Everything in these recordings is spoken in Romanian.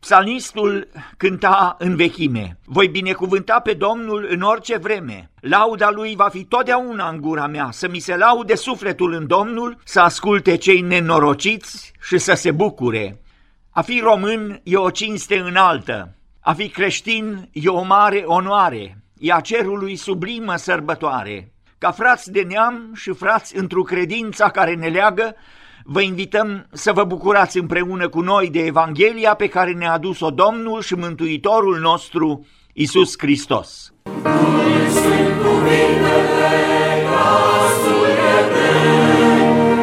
Psalmistul cânta în vechime, voi binecuvânta pe Domnul în orice vreme. Lauda lui va fi totdeauna în gura mea, să mi se laude sufletul în Domnul, să asculte cei nenorociți și să se bucure. A fi român e o cinste înaltă, a fi creștin e o mare onoare, e a cerului sublimă sărbătoare. Ca frați de neam și frați într-o credința care ne leagă, Vă invităm să vă bucurați împreună cu noi de Evanghelia pe care ne-a adus-o Domnul și Mântuitorul nostru, Isus Hristos.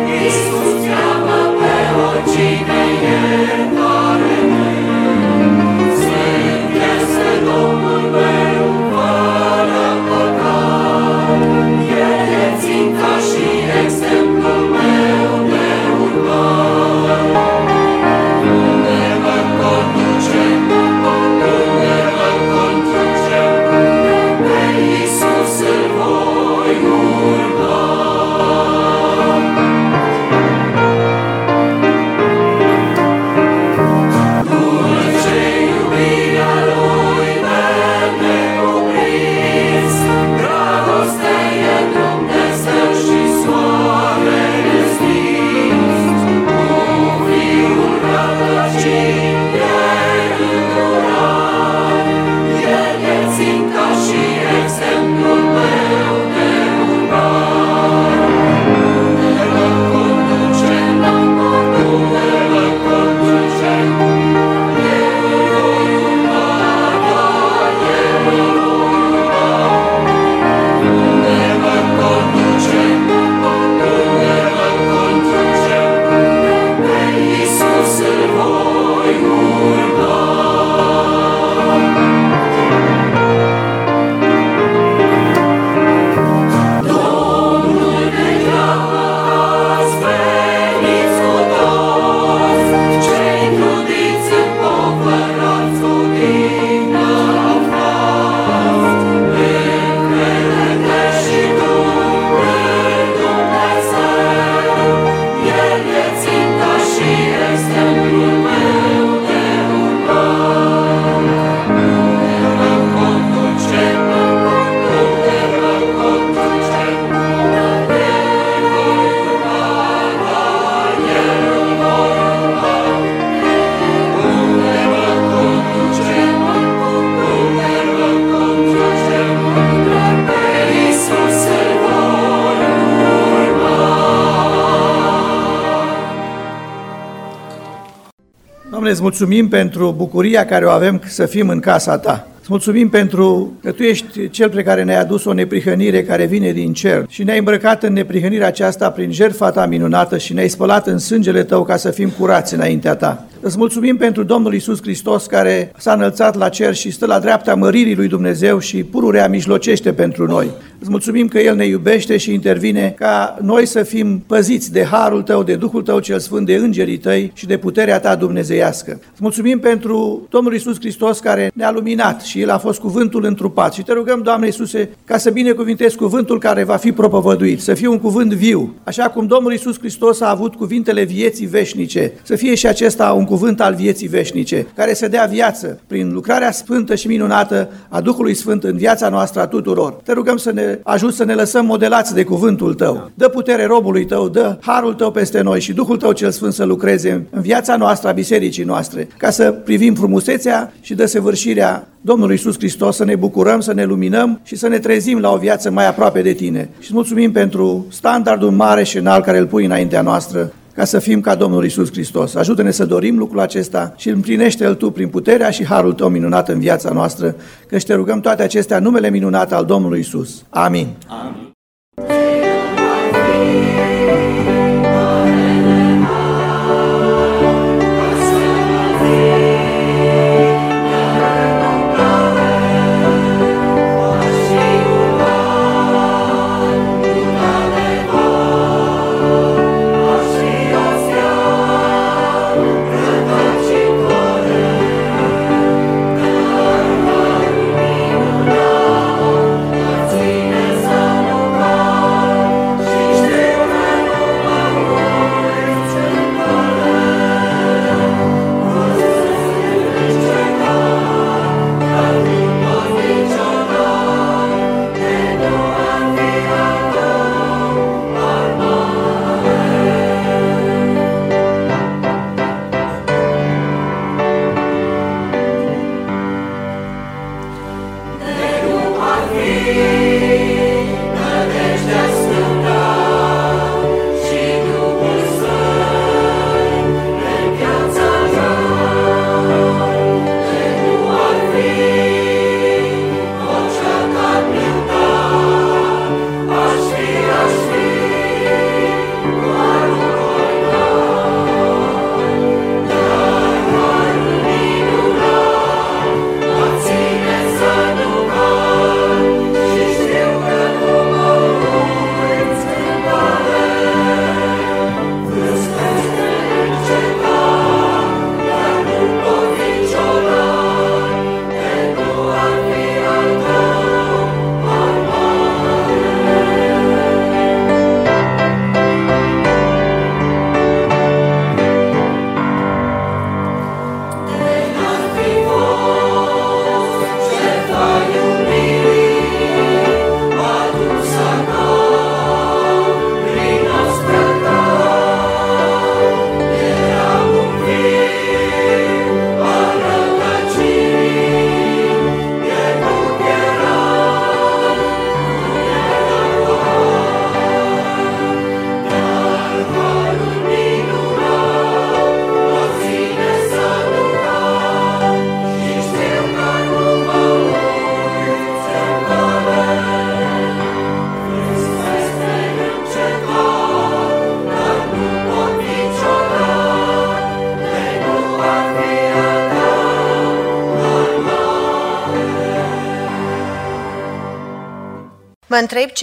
Iisus cheamă pe oricine îți mulțumim pentru bucuria care o avem să fim în casa ta. Îți mulțumim pentru că Tu ești Cel pe care ne-ai adus o neprihănire care vine din cer și ne-ai îmbrăcat în neprihănirea aceasta prin jertfa Ta minunată și ne-ai spălat în sângele Tău ca să fim curați înaintea Ta. Îți mulțumim pentru Domnul Isus Hristos care s-a înălțat la cer și stă la dreapta măririi lui Dumnezeu și pururea mijlocește pentru noi. Îți mulțumim că El ne iubește și intervine ca noi să fim păziți de harul Tău, de Duhul Tău cel Sfânt, de îngerii Tăi și de puterea Ta dumnezeiască. Îți mulțumim pentru Domnul Isus Hristos care ne-a luminat și El a fost cuvântul întrupat. Și te rugăm, Doamne Iisuse, ca să binecuvintezi cuvântul care va fi propovăduit, să fie un cuvânt viu, așa cum Domnul Isus Hristos a avut cuvintele vieții veșnice, să fie și acesta un cuvânt al vieții veșnice, care să dea viață prin lucrarea sfântă și minunată a Duhului Sfânt în viața noastră a tuturor. Te rugăm să ne ajut să ne lăsăm modelați de cuvântul Tău. Dă putere robului Tău, dă harul Tău peste noi și Duhul Tău cel Sfânt să lucreze în viața noastră, a bisericii noastre, ca să privim frumusețea și desăvârșirea Domnului Iisus Hristos, să ne bucurăm, să ne luminăm și să ne trezim la o viață mai aproape de Tine. Și îți mulțumim pentru standardul mare și înalt care îl pui înaintea noastră, ca să fim ca Domnul Isus Hristos. Ajută-ne să dorim lucrul acesta și împlinește-L Tu prin puterea și harul Tău minunat în viața noastră, că te rugăm toate acestea în numele minunat al Domnului Isus. Amin. Amin.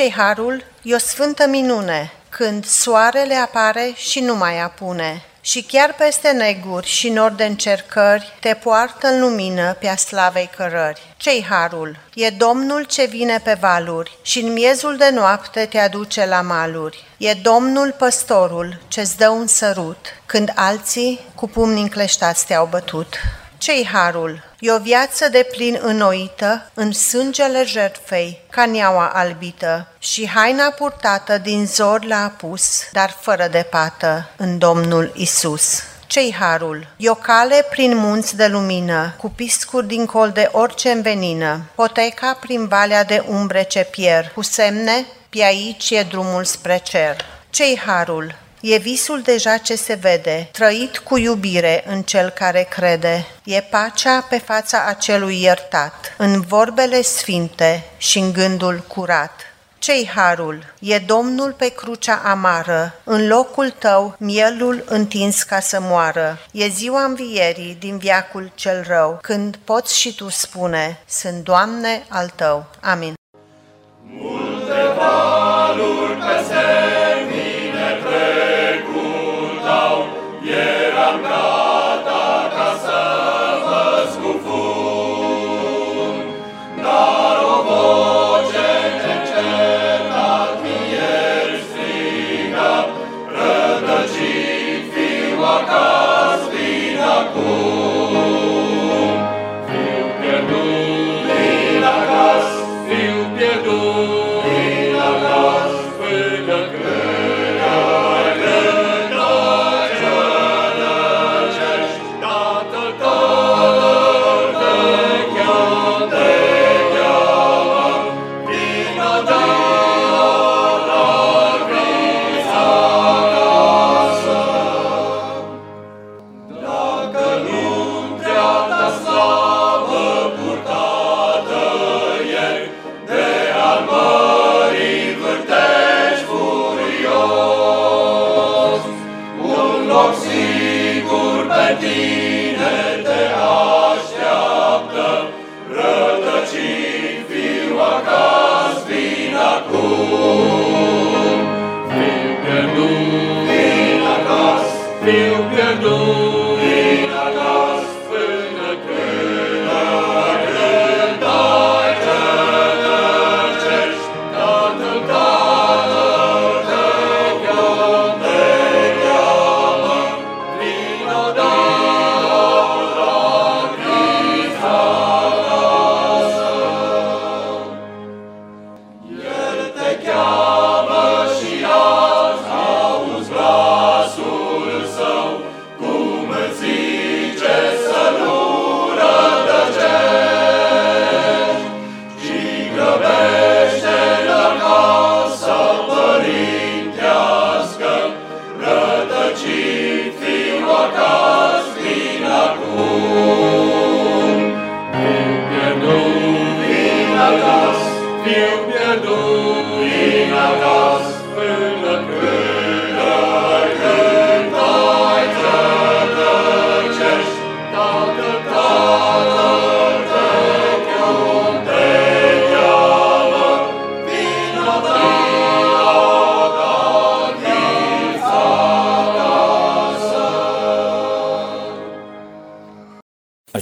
Mă întreb ce harul, e o sfântă minune, când soarele apare și nu mai apune. Și chiar peste neguri și nori de încercări, te poartă în lumină pe a slavei cărări. Ce-i harul? E Domnul ce vine pe valuri și în miezul de noapte te aduce la maluri. E Domnul păstorul ce-ți dă un sărut, când alții cu pumni încleștați te-au bătut. Ce-i harul? E o viață de plin înnoită în sângele jertfei, ca neaua albită, și haina purtată din zor la apus, dar fără de pată, în Domnul Isus. Ce-i harul? E o cale prin munți de lumină, cu piscuri din col de orice învenină, poteca prin valea de umbre ce pierd, cu semne, pe aici e drumul spre cer. Ce-i harul? E visul deja ce se vede, trăit cu iubire în cel care crede. E pacea pe fața acelui iertat, în vorbele sfinte și în gândul curat. Ce-i harul? E Domnul pe crucea amară, în locul tău mielul întins ca să moară. E ziua învierii din viacul cel rău, când poți și tu spune, sunt Doamne al tău. Amin. Multe valuri pe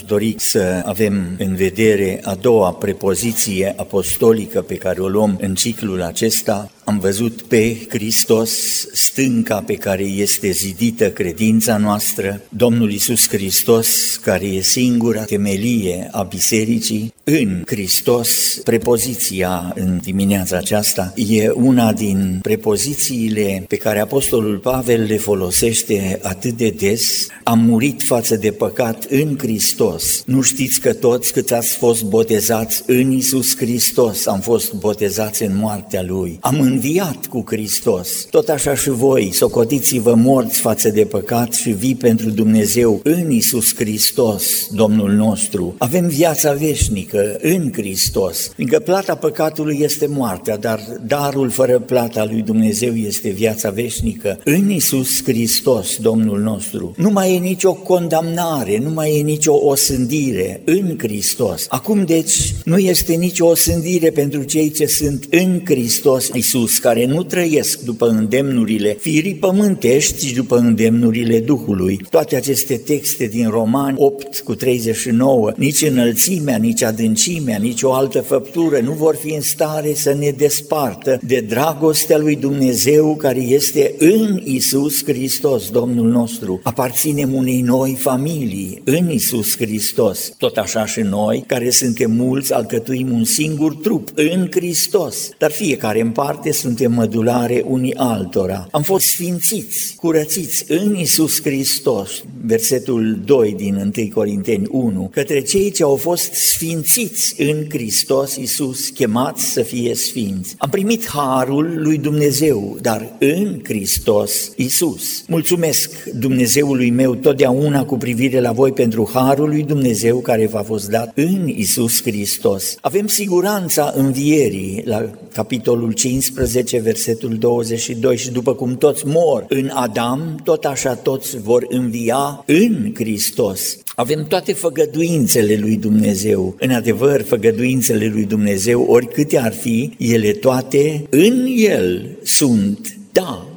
dori să avem în vedere a doua prepoziție apostolică pe care o luăm în ciclul acesta. Am văzut pe Hristos, stânca pe care este zidită credința noastră, Domnul Isus Hristos, care e singura temelie a bisericii, în Hristos, prepoziția în dimineața aceasta e una din prepozițiile pe care Apostolul Pavel le folosește atât de des. Am murit față de păcat în Hristos. Nu știți că toți câți ați fost botezați în Isus Hristos am fost botezați în moartea Lui. Am înviat cu Hristos. Tot așa și voi, socotiți-vă morți față de păcat și vii pentru Dumnezeu în Isus Hristos, Domnul nostru. Avem viața veșnică în Hristos, fiindcă plata păcatului este moartea, dar darul fără plata lui Dumnezeu este viața veșnică în Isus Hristos, Domnul nostru. Nu mai e nicio condamnare, nu mai e nicio osândire în Hristos. Acum, deci, nu este nicio osândire pentru cei ce sunt în Hristos Isus, care nu trăiesc după îndemnurile firii pământești, ci după îndemnurile Duhului. Toate aceste texte din Romani 8 cu 39, nici înălțimea, nici adâncimea, nici o altă făptură nu vor fi în stare să ne despartă de dragostea lui Dumnezeu care este în Isus Hristos, Domnul nostru. Aparținem unei noi familii în Isus Hristos. Tot așa și noi, care suntem mulți, alcătuim un singur trup în Hristos, dar fiecare în parte suntem mădulare unii altora. Am fost sfințiți, curățiți în Isus Hristos, versetul 2 din 1 Corinteni 1, către cei ce au fost sfințiți în Hristos Isus, chemați să fie sfinți. Am primit harul lui Dumnezeu, dar în Hristos Isus. Mulțumesc Dumnezeului meu totdeauna cu privire la voi pentru harul lui Dumnezeu care v-a fost dat în Isus Hristos. Avem siguranța învierii la capitolul 15, versetul 22 și după cum toți mor în Adam, tot așa toți vor învia în Hristos. Avem toate făgăduințele lui Dumnezeu. În adevăr, făgăduințele lui Dumnezeu, oricâte ar fi, ele toate în El sunt da,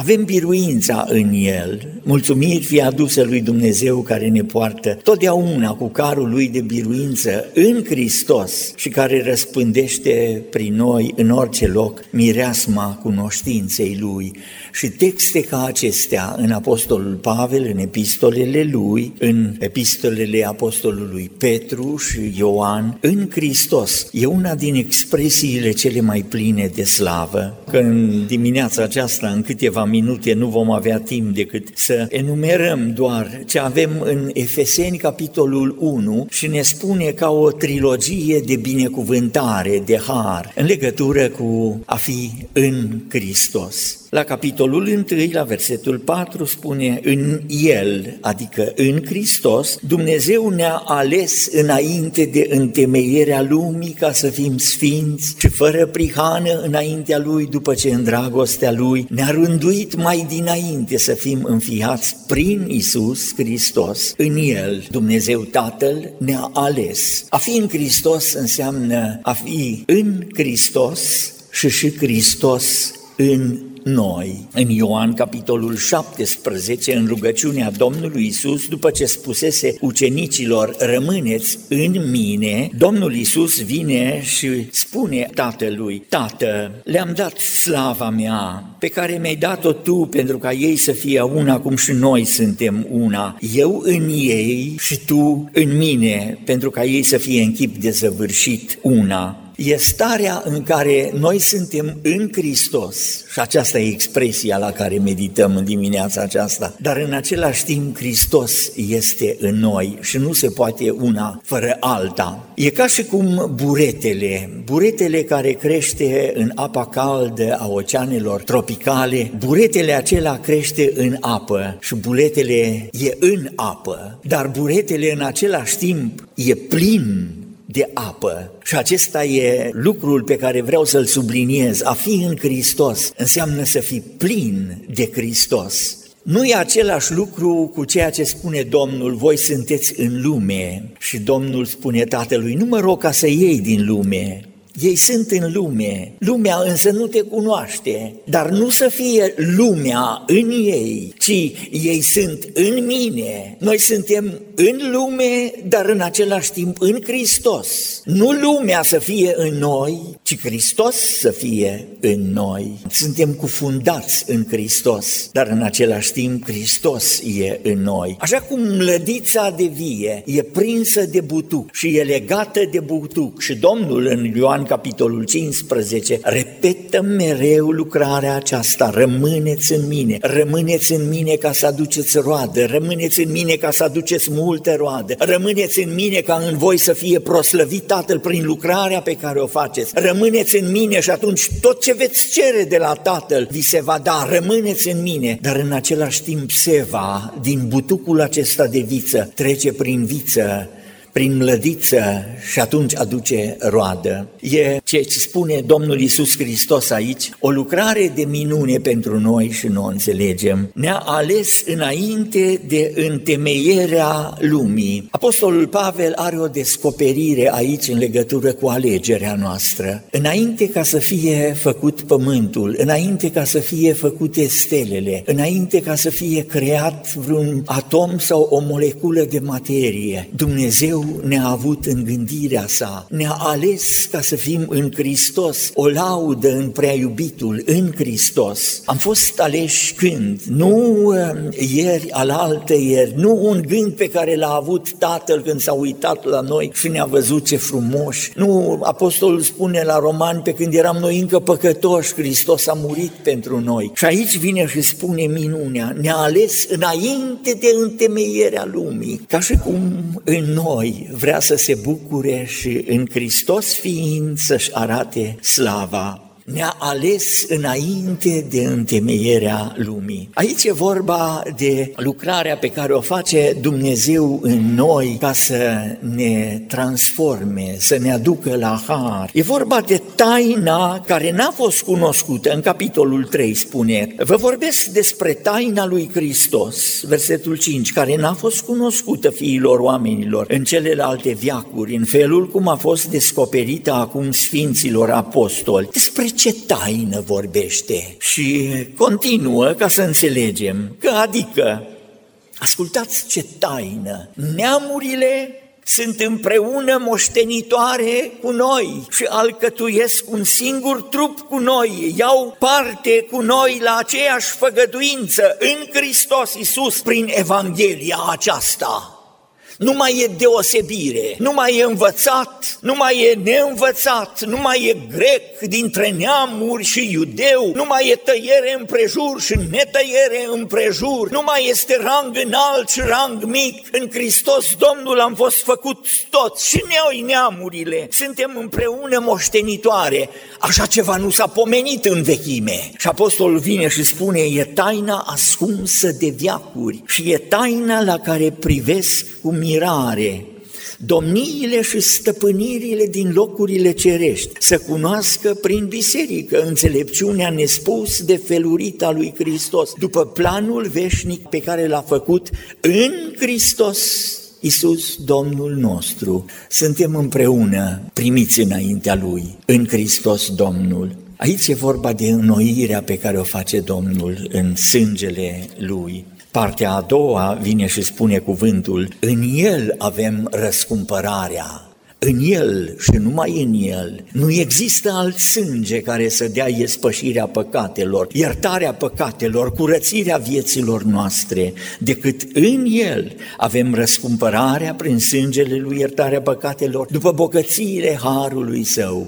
avem biruința în El, mulțumiri fie adusă lui Dumnezeu care ne poartă totdeauna cu carul lui de biruință în Hristos și care răspândește prin noi în orice loc mireasma cunoștinței Lui. Și texte ca acestea în Apostolul Pavel, în epistolele lui, în epistolele Apostolului Petru și Ioan, în Hristos, e una din expresiile cele mai pline de slavă. Că în dimineața aceasta, în câteva minute, nu vom avea timp decât să enumerăm doar ce avem în Efeseni, capitolul 1, și ne spune ca o trilogie de binecuvântare, de har, în legătură cu a fi în Hristos. La capitolul 1, la versetul 4, spune în El, adică în Hristos, Dumnezeu ne-a ales înainte de întemeierea lumii ca să fim sfinți și fără prihană înaintea Lui, după ce în dragostea Lui ne-a rânduit mai dinainte să fim înfiați prin Isus Hristos. În El, Dumnezeu Tatăl ne-a ales. A fi în Hristos înseamnă a fi în Hristos și și Hristos în noi. În Ioan, capitolul 17, în rugăciunea Domnului Isus, după ce spusese ucenicilor, rămâneți în mine, Domnul Isus vine și spune tatălui, Tată, le-am dat slava mea, pe care mi-ai dat-o tu pentru ca ei să fie una cum și noi suntem una, eu în ei și tu în mine, pentru ca ei să fie în chip desăvârșit una e starea în care noi suntem în Hristos. Și aceasta e expresia la care medităm în dimineața aceasta, dar în același timp Hristos este în noi și nu se poate una fără alta. E ca și cum buretele, buretele care crește în apa caldă a oceanelor tropicale, buretele acela crește în apă și buretele e în apă, dar buretele în același timp e plin de apă. Și acesta e lucrul pe care vreau să-l subliniez. A fi în Hristos înseamnă să fii plin de Hristos. Nu e același lucru cu ceea ce spune Domnul, voi sunteți în lume și Domnul spune Tatălui, nu mă rog ca să iei din lume, ei sunt în lume, lumea însă nu te cunoaște, dar nu să fie lumea în ei, ci ei sunt în mine. Noi suntem în lume, dar în același timp în Hristos. Nu lumea să fie în noi, ci Hristos să fie în noi. Suntem cufundați în Hristos, dar în același timp Hristos e în noi. Așa cum mlădița de vie e prinsă de butuc și e legată de butuc și Domnul în Ioan capitolul 15, repetă mereu lucrarea aceasta, rămâneți în mine, rămâneți în mine ca să aduceți roadă, rămâneți în mine ca să aduceți multe roadă, rămâneți în mine ca în voi să fie proslăvit Tatăl prin lucrarea pe care o faceți, rămâneți în mine și atunci tot ce veți cere de la Tatăl vi se va da, rămâneți în mine, dar în același timp seva din butucul acesta de viță trece prin viță prin mlădiță și atunci aduce roadă. E ce spune Domnul Isus Hristos aici, o lucrare de minune pentru noi și nu o înțelegem. Ne-a ales înainte de întemeierea lumii. Apostolul Pavel are o descoperire aici în legătură cu alegerea noastră. Înainte ca să fie făcut pământul, înainte ca să fie făcute stelele, înainte ca să fie creat vreun atom sau o moleculă de materie, Dumnezeu ne-a avut în gândirea sa, ne-a ales ca să fim în Hristos, o laudă în prea iubitul, în Hristos. Am fost aleși când? Nu um, ieri, alaltă ieri, nu un gând pe care l-a avut Tatăl când s-a uitat la noi și ne-a văzut ce frumoși. Nu, Apostolul spune la Romani, pe când eram noi încă păcătoși, Hristos a murit pentru noi. Și aici vine și spune minunea, ne-a ales înainte de întemeierea lumii, ca și cum în noi vrea să se bucure și în Hristos fiind să-și arate slava ne-a ales înainte de întemeierea lumii. Aici e vorba de lucrarea pe care o face Dumnezeu în noi ca să ne transforme, să ne aducă la har. E vorba de taina care n-a fost cunoscută, în capitolul 3 spune, vă vorbesc despre taina lui Hristos, versetul 5, care n-a fost cunoscută fiilor oamenilor în celelalte viacuri, în felul cum a fost descoperită acum sfinților apostoli. Despre ce taină vorbește și continuă ca să înțelegem că adică, ascultați ce taină, neamurile sunt împreună moștenitoare cu noi și alcătuiesc un singur trup cu noi, iau parte cu noi la aceeași făgăduință în Hristos Iisus prin Evanghelia aceasta. Nu mai e deosebire, nu mai e învățat, nu mai e neînvățat, nu mai e grec dintre neamuri și iudeu, nu mai e tăiere împrejur și netăiere împrejur, nu mai este rang înalt și rang mic. În Hristos Domnul am fost făcut toți și noi neamurile. Suntem împreună moștenitoare. Așa ceva nu s-a pomenit în vechime. Și apostolul vine și spune, e taina ascunsă de viacuri și e taina la care privesc cu mirare domniile și stăpânirile din locurile cerești, să cunoască prin biserică înțelepciunea nespus de felurita lui Hristos, după planul veșnic pe care l-a făcut în Hristos Iisus, Domnul nostru. Suntem împreună, primiți înaintea Lui, în Hristos Domnul. Aici e vorba de înnoirea pe care o face Domnul în sângele Lui. Partea a doua vine și spune cuvântul, în El avem răscumpărarea, în El și numai în El. Nu există alt sânge care să dea iespășirea păcatelor, iertarea păcatelor, curățirea vieților noastre, decât în El avem răscumpărarea prin sângele Lui iertarea păcatelor, după bogățiile Harului Său.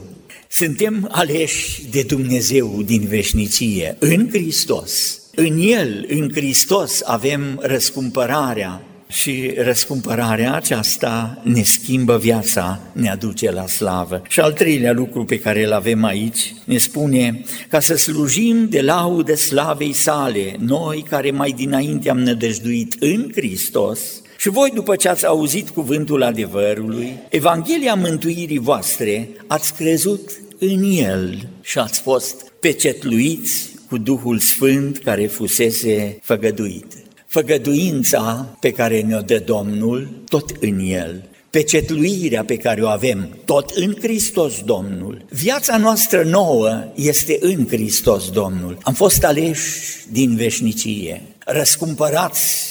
Suntem aleși de Dumnezeu din veșnicie, în Hristos, în El, în Hristos, avem răscumpărarea și răscumpărarea aceasta ne schimbă viața, ne aduce la slavă. Și al treilea lucru pe care îl avem aici ne spune ca să slujim de laudă slavei sale, noi care mai dinainte am nădăjduit în Hristos, și voi, după ce ați auzit cuvântul adevărului, Evanghelia mântuirii voastre, ați crezut în El și ați fost pecetluiți cu Duhul Sfânt care fusese făgăduit. Făgăduința pe care ne-o dă Domnul, tot în El, pecetluirea pe care o avem, tot în Hristos Domnul. Viața noastră nouă este în Hristos Domnul. Am fost aleși din veșnicie, răscumpărați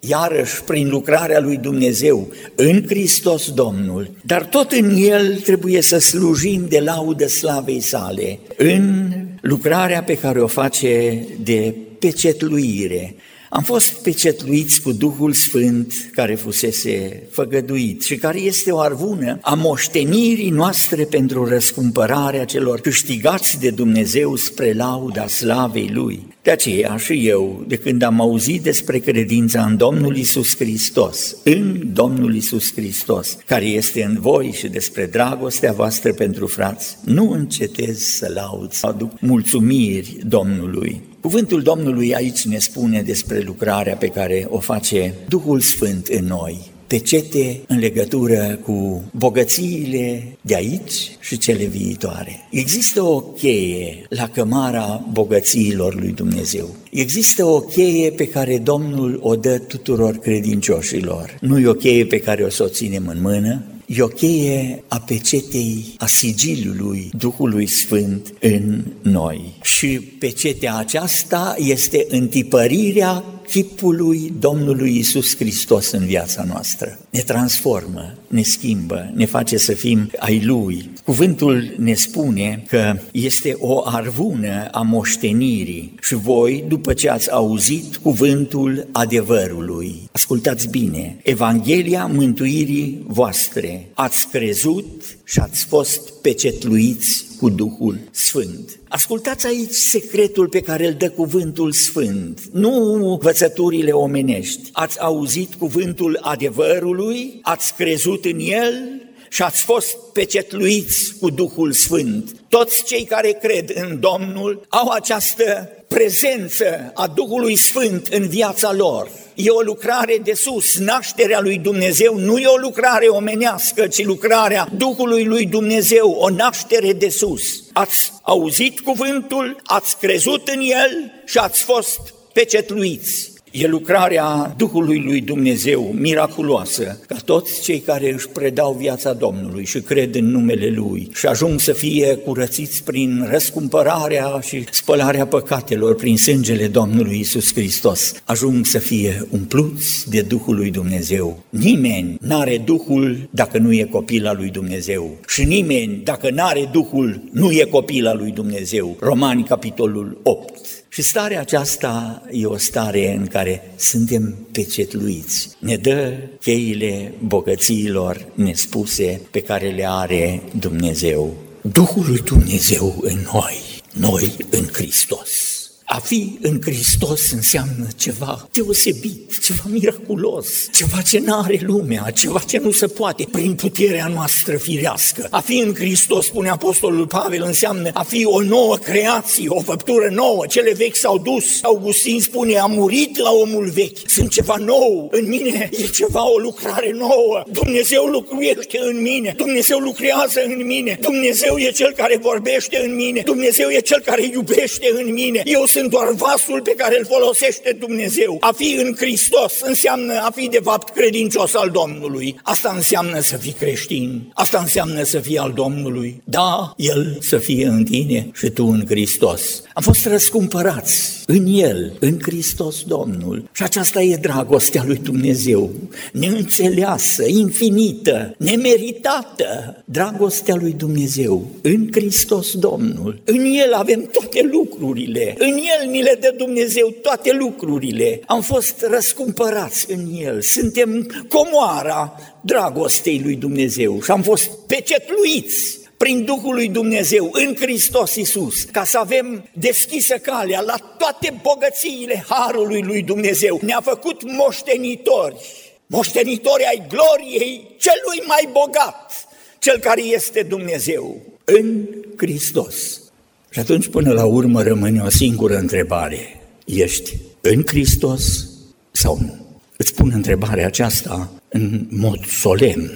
iarăși prin lucrarea lui Dumnezeu în Hristos Domnul, dar tot în El trebuie să slujim de laudă slavei sale, în lucrarea pe care o face de pecetluire, Am fost pecetluiți cu Duhul Sfânt care fusese făgăduit și care este o arvună a moștenirii noastre pentru răscumpărarea celor câștigați de Dumnezeu spre lauda slavei Lui. De aceea și eu, de când am auzit despre credința în Domnul Isus Hristos, în Domnul Isus Hristos, care este în voi și despre dragostea voastră pentru frați, nu încetez să laud, să aduc mulțumiri Domnului. Cuvântul Domnului aici ne spune despre lucrarea pe care o face Duhul Sfânt în noi pecete în legătură cu bogățiile de aici și cele viitoare. Există o cheie la cămara bogățiilor lui Dumnezeu. Există o cheie pe care Domnul o dă tuturor credincioșilor. Nu e o cheie pe care o să o ținem în mână, e o cheie a pecetei, a sigiliului Duhului Sfânt în noi. Și pecetea aceasta este întipărirea chipului Domnului Isus Hristos în viața noastră. Ne transformă, ne schimbă, ne face să fim ai Lui. Cuvântul ne spune că este o arvună a moștenirii și voi, după ce ați auzit cuvântul adevărului, ascultați bine, Evanghelia mântuirii voastre, ați crezut și ați fost pecetluiți cu Duhul Sfânt. Ascultați aici secretul pe care îl dă cuvântul Sfânt, nu învățăturile omenești. Ați auzit cuvântul adevărului, ați crezut în el și ați fost pecetluiți cu Duhul Sfânt. Toți cei care cred în Domnul au această prezență a Duhului Sfânt în viața lor. E o lucrare de sus, nașterea lui Dumnezeu nu e o lucrare omenească, ci lucrarea Duhului lui Dumnezeu, o naștere de sus. Ați auzit cuvântul, ați crezut în el și ați fost pecetluiți. E lucrarea Duhului lui Dumnezeu miraculoasă, ca toți cei care își predau viața Domnului și cred în numele Lui și ajung să fie curățiți prin răscumpărarea și spălarea păcatelor prin sângele Domnului Isus Hristos, ajung să fie umpluți de Duhul lui Dumnezeu. Nimeni n-are Duhul dacă nu e copil al lui Dumnezeu și nimeni dacă n-are Duhul nu e copil al lui Dumnezeu. Romani, capitolul 8. Și starea aceasta e o stare în care suntem pecetluiți. Ne dă cheile bogățiilor nespuse pe care le are Dumnezeu. Duhul lui Dumnezeu în noi, noi în Hristos. A fi în Hristos înseamnă ceva deosebit, ceva miraculos, ceva ce nu are lumea, ceva ce nu se poate prin puterea noastră firească. A fi în Hristos, spune Apostolul Pavel, înseamnă a fi o nouă creație, o făptură nouă. Cele vechi s-au dus. Augustin spune, a murit la omul vechi. Sunt ceva nou. În mine e ceva, o lucrare nouă. Dumnezeu lucruiește în mine. Dumnezeu lucrează în mine. Dumnezeu e cel care vorbește în mine. Dumnezeu e cel care iubește în mine. Eu sunt sunt doar vasul pe care îl folosește Dumnezeu. A fi în Hristos înseamnă a fi de fapt credincios al Domnului. Asta înseamnă să fii creștin. Asta înseamnă să fii al Domnului. Da, El să fie în tine și tu în Hristos. Am fost răscumpărați în El, în Hristos Domnul. Și aceasta e dragostea lui Dumnezeu, neînțeleasă, infinită, nemeritată. Dragostea lui Dumnezeu în Hristos Domnul. În El avem toate lucrurile. În El ni le dă Dumnezeu toate lucrurile. Am fost răscumpărați în El. Suntem comoara dragostei lui Dumnezeu și am fost pecetluiți prin Duhul lui Dumnezeu în Hristos Iisus, ca să avem deschisă calea la toate bogățiile Harului lui Dumnezeu. Ne-a făcut moștenitori, moștenitori ai gloriei celui mai bogat, cel care este Dumnezeu, în Hristos. Și atunci, până la urmă, rămâne o singură întrebare. Ești în Hristos sau nu? Îți pun întrebarea aceasta în mod solemn.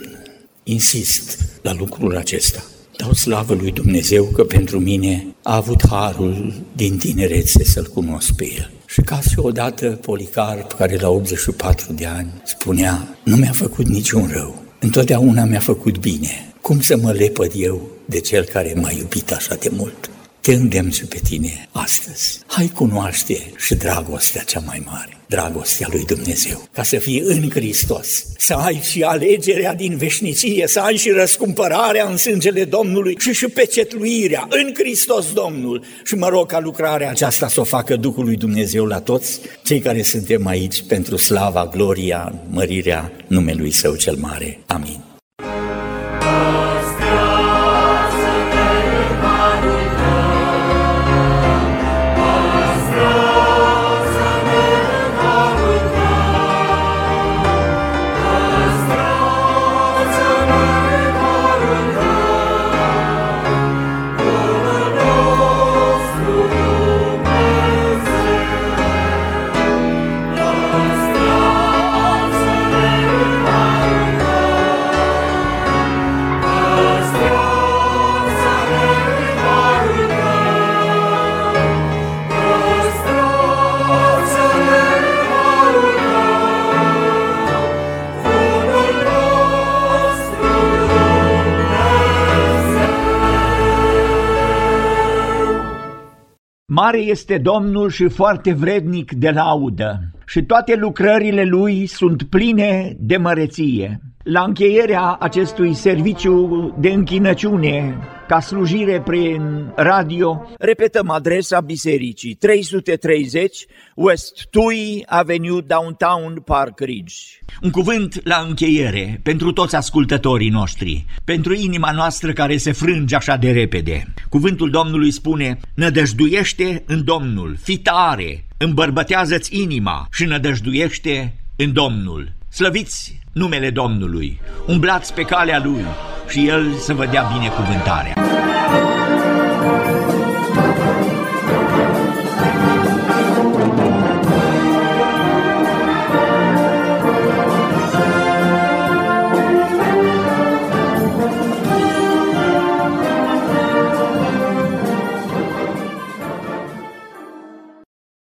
Insist la lucrul acesta. Dau slavă lui Dumnezeu că pentru mine a avut harul din tinerețe să-L cunosc pe El. Și ca și odată Policarp, care la 84 de ani spunea, nu mi-a făcut niciun rău, întotdeauna mi-a făcut bine. Cum să mă lepăd eu de Cel care m-a iubit așa de mult? Te îndemn și pe tine astăzi. Hai cunoaște și dragostea cea mai mare, dragostea lui Dumnezeu, ca să fii în Hristos, să ai și alegerea din veșnicie, să ai și răscumpărarea în sângele Domnului și și pecetluirea în Hristos Domnul. Și mă rog ca lucrarea aceasta să o facă Duhul lui Dumnezeu la toți cei care suntem aici pentru slava, gloria, mărirea numelui Său cel mare. Amin. Mare este Domnul și foarte vrednic de laudă și toate lucrările Lui sunt pline de măreție. La încheierea acestui serviciu de închinăciune ca slujire prin radio, repetăm adresa bisericii 330 West Tui Avenue Downtown Park Ridge. Un cuvânt la încheiere pentru toți ascultătorii noștri, pentru inima noastră care se frânge așa de repede. Cuvântul Domnului spune, nădăjduiește în Domnul, fi tare, îmbărbătează-ți inima și nădăjduiește în Domnul. Slăviți numele Domnului, umblați pe calea Lui și El să vă dea binecuvântarea.